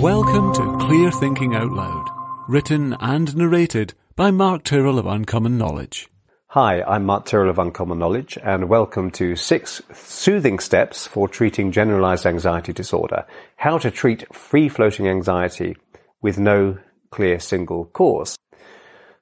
Welcome to Clear Thinking Out Loud, written and narrated by Mark Tyrrell of Uncommon Knowledge. Hi, I'm Mark Tyrrell of Uncommon Knowledge, and welcome to six soothing steps for treating generalized anxiety disorder. How to treat free floating anxiety with no clear single cause.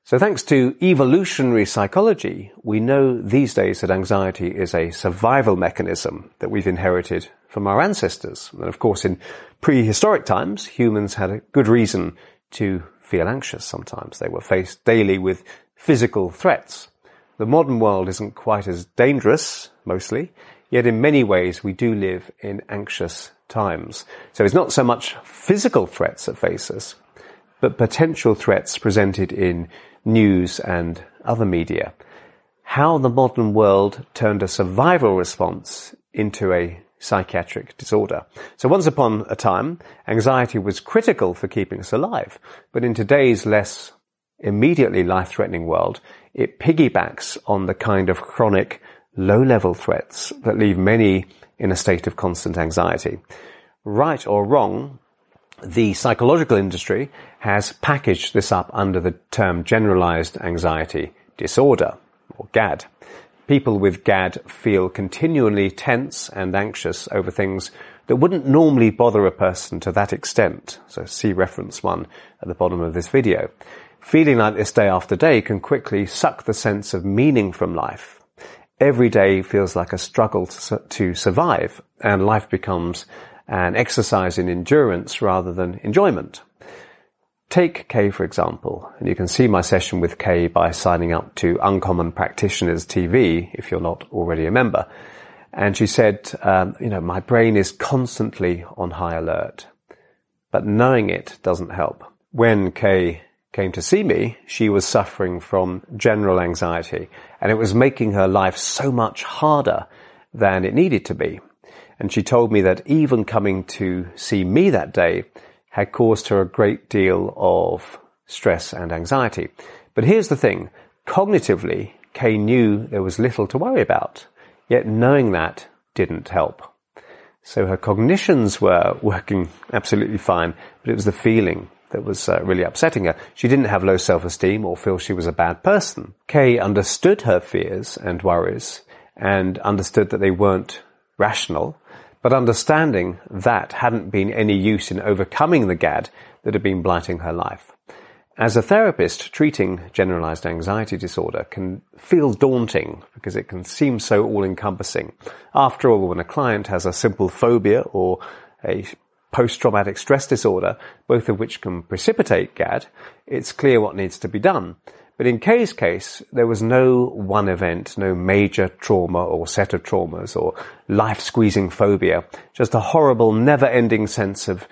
So thanks to evolutionary psychology, we know these days that anxiety is a survival mechanism that we've inherited from our ancestors. And of course, in prehistoric times, humans had a good reason to feel anxious sometimes. They were faced daily with physical threats. The modern world isn't quite as dangerous, mostly, yet in many ways we do live in anxious times. So it's not so much physical threats that face us, but potential threats presented in news and other media. How the modern world turned a survival response into a psychiatric disorder. So once upon a time, anxiety was critical for keeping us alive. But in today's less immediately life-threatening world, it piggybacks on the kind of chronic low-level threats that leave many in a state of constant anxiety. Right or wrong, the psychological industry has packaged this up under the term generalized anxiety disorder, or GAD. People with GAD feel continually tense and anxious over things that wouldn't normally bother a person to that extent. So see reference one at the bottom of this video. Feeling like this day after day can quickly suck the sense of meaning from life. Every day feels like a struggle to, to survive and life becomes an exercise in endurance rather than enjoyment. Take Kay for example, and you can see my session with Kay by signing up to Uncommon Practitioners TV if you're not already a member. And she said, um, you know, my brain is constantly on high alert, but knowing it doesn't help. When Kay came to see me, she was suffering from general anxiety, and it was making her life so much harder than it needed to be. And she told me that even coming to see me that day had caused her a great deal of stress and anxiety. But here's the thing. Cognitively, Kay knew there was little to worry about. Yet knowing that didn't help. So her cognitions were working absolutely fine, but it was the feeling that was uh, really upsetting her. She didn't have low self-esteem or feel she was a bad person. Kay understood her fears and worries and understood that they weren't rational but understanding that hadn't been any use in overcoming the GAD that had been blighting her life. As a therapist, treating generalized anxiety disorder can feel daunting because it can seem so all-encompassing. After all, when a client has a simple phobia or a post-traumatic stress disorder, both of which can precipitate GAD, it's clear what needs to be done. But in Kay's case, there was no one event, no major trauma or set of traumas or life-squeezing phobia, just a horrible, never-ending sense of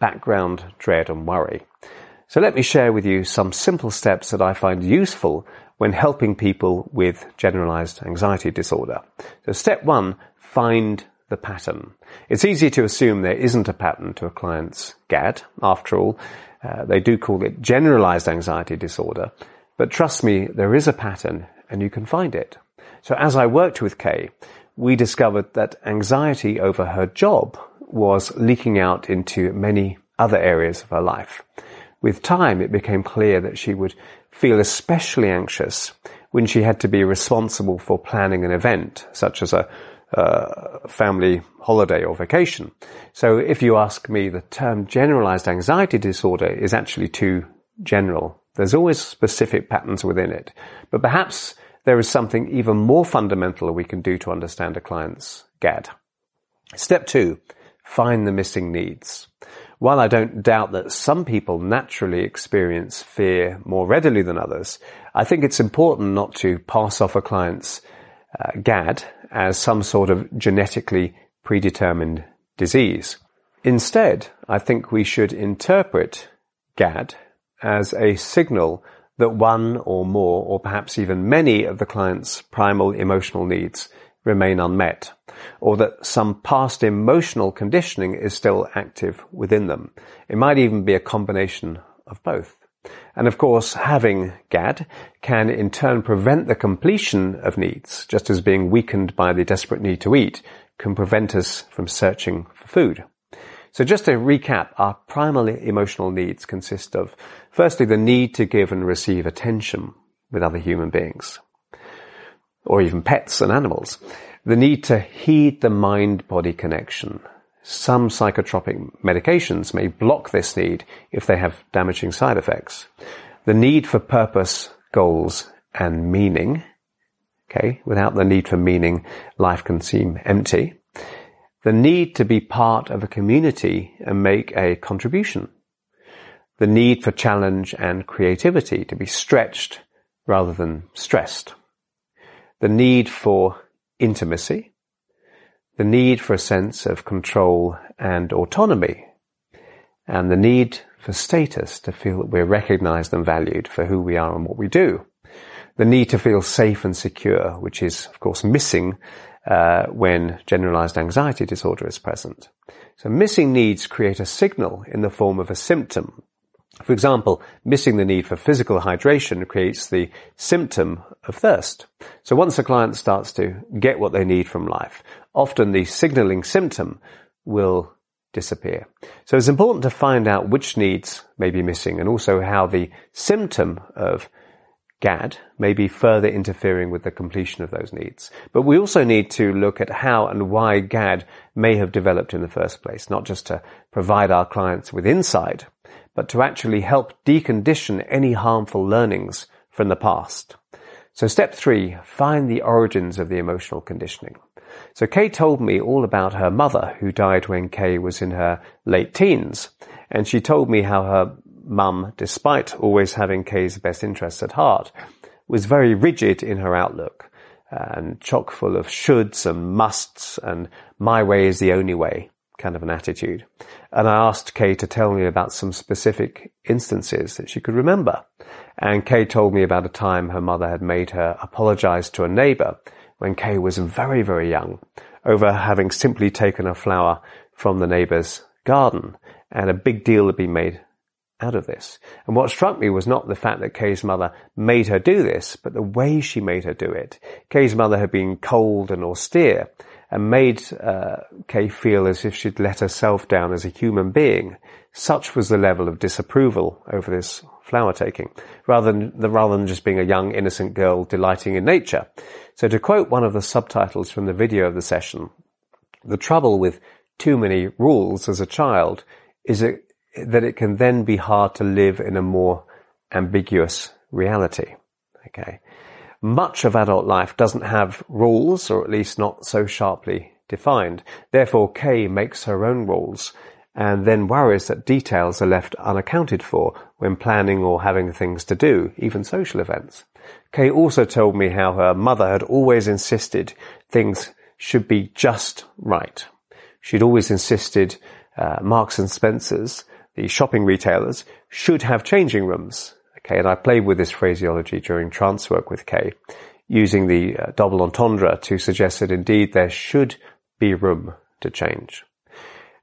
background dread and worry. So let me share with you some simple steps that I find useful when helping people with generalized anxiety disorder. So step one, find the pattern. It's easy to assume there isn't a pattern to a client's GAD. After all, uh, they do call it generalized anxiety disorder. But trust me, there is a pattern and you can find it. So as I worked with Kay, we discovered that anxiety over her job was leaking out into many other areas of her life. With time, it became clear that she would feel especially anxious when she had to be responsible for planning an event, such as a uh, family holiday or vacation. So if you ask me, the term generalized anxiety disorder is actually too general there's always specific patterns within it. But perhaps there is something even more fundamental we can do to understand a client's GAD. Step two, find the missing needs. While I don't doubt that some people naturally experience fear more readily than others, I think it's important not to pass off a client's uh, GAD as some sort of genetically predetermined disease. Instead, I think we should interpret GAD as a signal that one or more, or perhaps even many of the client's primal emotional needs remain unmet, or that some past emotional conditioning is still active within them. It might even be a combination of both. And of course, having GAD can in turn prevent the completion of needs, just as being weakened by the desperate need to eat can prevent us from searching for food. So just to recap, our primary emotional needs consist of, firstly, the need to give and receive attention with other human beings, or even pets and animals. The need to heed the mind-body connection. Some psychotropic medications may block this need if they have damaging side effects. The need for purpose, goals, and meaning. Okay. Without the need for meaning, life can seem empty the need to be part of a community and make a contribution, the need for challenge and creativity to be stretched rather than stressed, the need for intimacy, the need for a sense of control and autonomy, and the need for status to feel that we're recognized and valued for who we are and what we do. The need to feel safe and secure, which is, of course, missing uh, when generalized anxiety disorder is present. So missing needs create a signal in the form of a symptom. For example, missing the need for physical hydration creates the symptom of thirst. So once a client starts to get what they need from life, often the signaling symptom will disappear. So it's important to find out which needs may be missing and also how the symptom of GAD may be further interfering with the completion of those needs. But we also need to look at how and why GAD may have developed in the first place, not just to provide our clients with insight, but to actually help decondition any harmful learnings from the past. So step three, find the origins of the emotional conditioning. So Kay told me all about her mother who died when Kay was in her late teens. And she told me how her mum, despite always having Kay's best interests at heart, was very rigid in her outlook uh, and chock full of shoulds and musts and my way is the only way kind of an attitude. And I asked Kay to tell me about some specific instances that she could remember. And Kay told me about a time her mother had made her apologize to a neighbor when Kay was very, very young over having simply taken a flower from the neighbor's garden and a big deal had been made out of this. And what struck me was not the fact that Kay's mother made her do this, but the way she made her do it. Kay's mother had been cold and austere and made uh, Kay feel as if she'd let herself down as a human being. Such was the level of disapproval over this flower taking, rather than, rather than just being a young innocent girl delighting in nature. So to quote one of the subtitles from the video of the session, the trouble with too many rules as a child is it that it can then be hard to live in a more ambiguous reality. Okay. Much of adult life doesn't have rules, or at least not so sharply defined. Therefore, Kay makes her own rules and then worries that details are left unaccounted for when planning or having things to do, even social events. Kay also told me how her mother had always insisted things should be just right. She'd always insisted uh, Marks and Spencer's the shopping retailers should have changing rooms. Okay, and I played with this phraseology during trance work with Kay, using the uh, double entendre to suggest that indeed there should be room to change.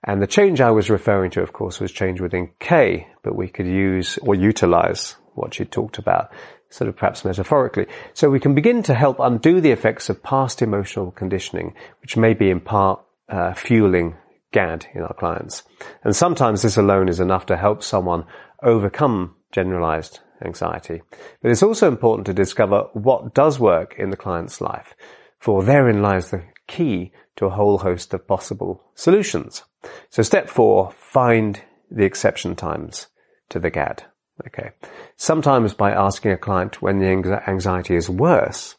And the change I was referring to, of course, was change within Kay, but we could use or utilize what she talked about, sort of perhaps metaphorically. So we can begin to help undo the effects of past emotional conditioning, which may be in part uh, fueling GAD in our clients. And sometimes this alone is enough to help someone overcome generalized anxiety. But it's also important to discover what does work in the client's life, for therein lies the key to a whole host of possible solutions. So step four, find the exception times to the GAD. Okay. Sometimes by asking a client when the anxiety is worse,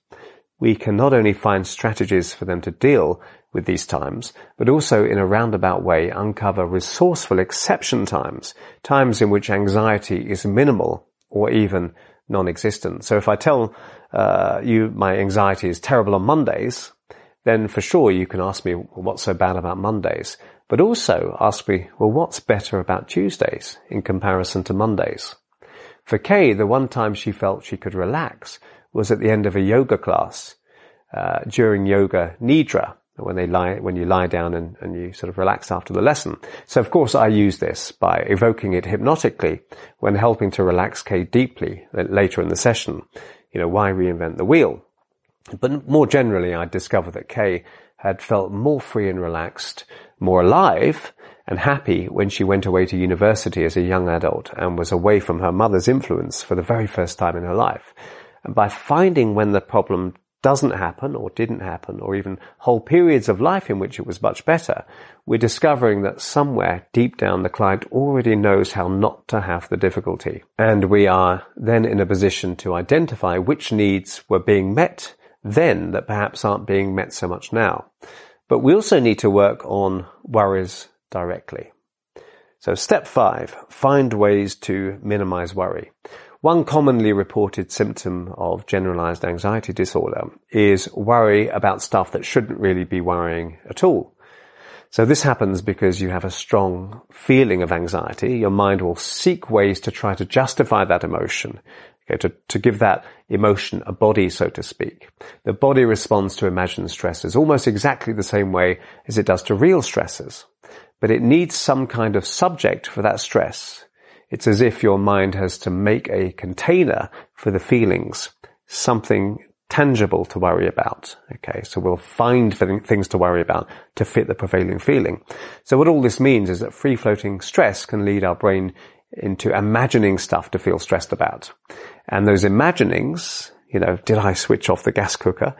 we can not only find strategies for them to deal with these times, but also in a roundabout way uncover resourceful exception times, times in which anxiety is minimal or even non-existent. So if I tell uh, you my anxiety is terrible on Mondays, then for sure you can ask me, what's so bad about Mondays? But also ask me, well, what's better about Tuesdays in comparison to Mondays? For Kay, the one time she felt she could relax was at the end of a yoga class uh, during yoga nidra, when they lie, when you lie down and, and you sort of relax after the lesson. So of course I use this by evoking it hypnotically when helping to relax Kay deeply later in the session. You know, why reinvent the wheel? But more generally, I discovered that Kay had felt more free and relaxed, more alive and happy when she went away to university as a young adult and was away from her mother's influence for the very first time in her life. And by finding when the problem doesn't happen or didn't happen or even whole periods of life in which it was much better, we're discovering that somewhere deep down the client already knows how not to have the difficulty. And we are then in a position to identify which needs were being met then that perhaps aren't being met so much now. But we also need to work on worries directly. So step five, find ways to minimize worry. One commonly reported symptom of generalized anxiety disorder is worry about stuff that shouldn't really be worrying at all. So this happens because you have a strong feeling of anxiety. Your mind will seek ways to try to justify that emotion, okay, to, to give that emotion a body, so to speak. The body responds to imagined stresses almost exactly the same way as it does to real stresses. But it needs some kind of subject for that stress. It's as if your mind has to make a container for the feelings, something tangible to worry about. Okay, so we'll find things to worry about to fit the prevailing feeling. So what all this means is that free floating stress can lead our brain into imagining stuff to feel stressed about. And those imaginings, you know, did I switch off the gas cooker?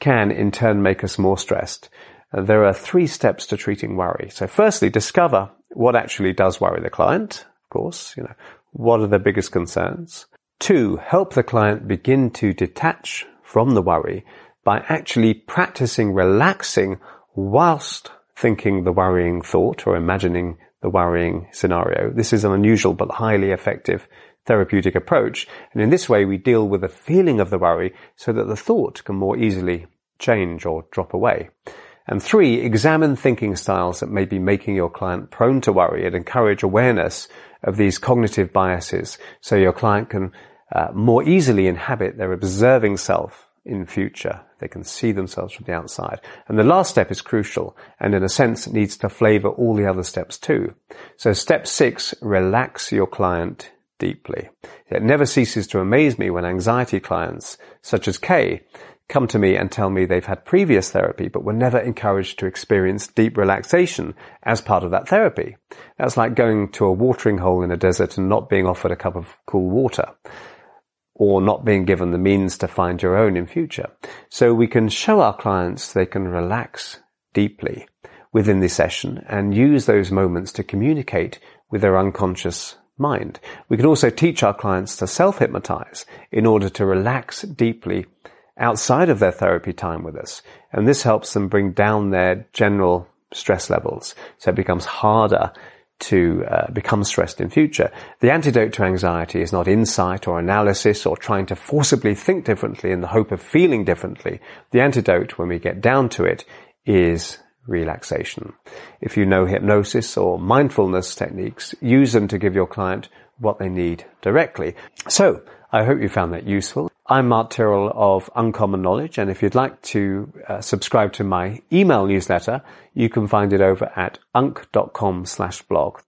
Can in turn make us more stressed. There are three steps to treating worry. So firstly, discover what actually does worry the client course. You know, what are the biggest concerns? Two, help the client begin to detach from the worry by actually practicing relaxing whilst thinking the worrying thought or imagining the worrying scenario. This is an unusual but highly effective therapeutic approach. And in this way, we deal with the feeling of the worry so that the thought can more easily change or drop away. And three, examine thinking styles that may be making your client prone to worry and encourage awareness of these cognitive biases so your client can uh, more easily inhabit their observing self in future. They can see themselves from the outside. And the last step is crucial and in a sense needs to flavor all the other steps too. So step six, relax your client deeply. It never ceases to amaze me when anxiety clients, such as Kay, come to me and tell me they've had previous therapy, but were never encouraged to experience deep relaxation as part of that therapy. That's like going to a watering hole in a desert and not being offered a cup of cool water or not being given the means to find your own in future. So we can show our clients they can relax deeply within this session and use those moments to communicate with their unconscious mind. We can also teach our clients to self-hypnotize in order to relax deeply outside of their therapy time with us. And this helps them bring down their general stress levels. So it becomes harder to uh, become stressed in future. The antidote to anxiety is not insight or analysis or trying to forcibly think differently in the hope of feeling differently. The antidote, when we get down to it, is relaxation. If you know hypnosis or mindfulness techniques, use them to give your client what they need directly. So, I hope you found that useful. I'm Mark Tyrrell of Uncommon Knowledge, and if you'd like to uh, subscribe to my email newsletter, you can find it over at unk.com slash blog.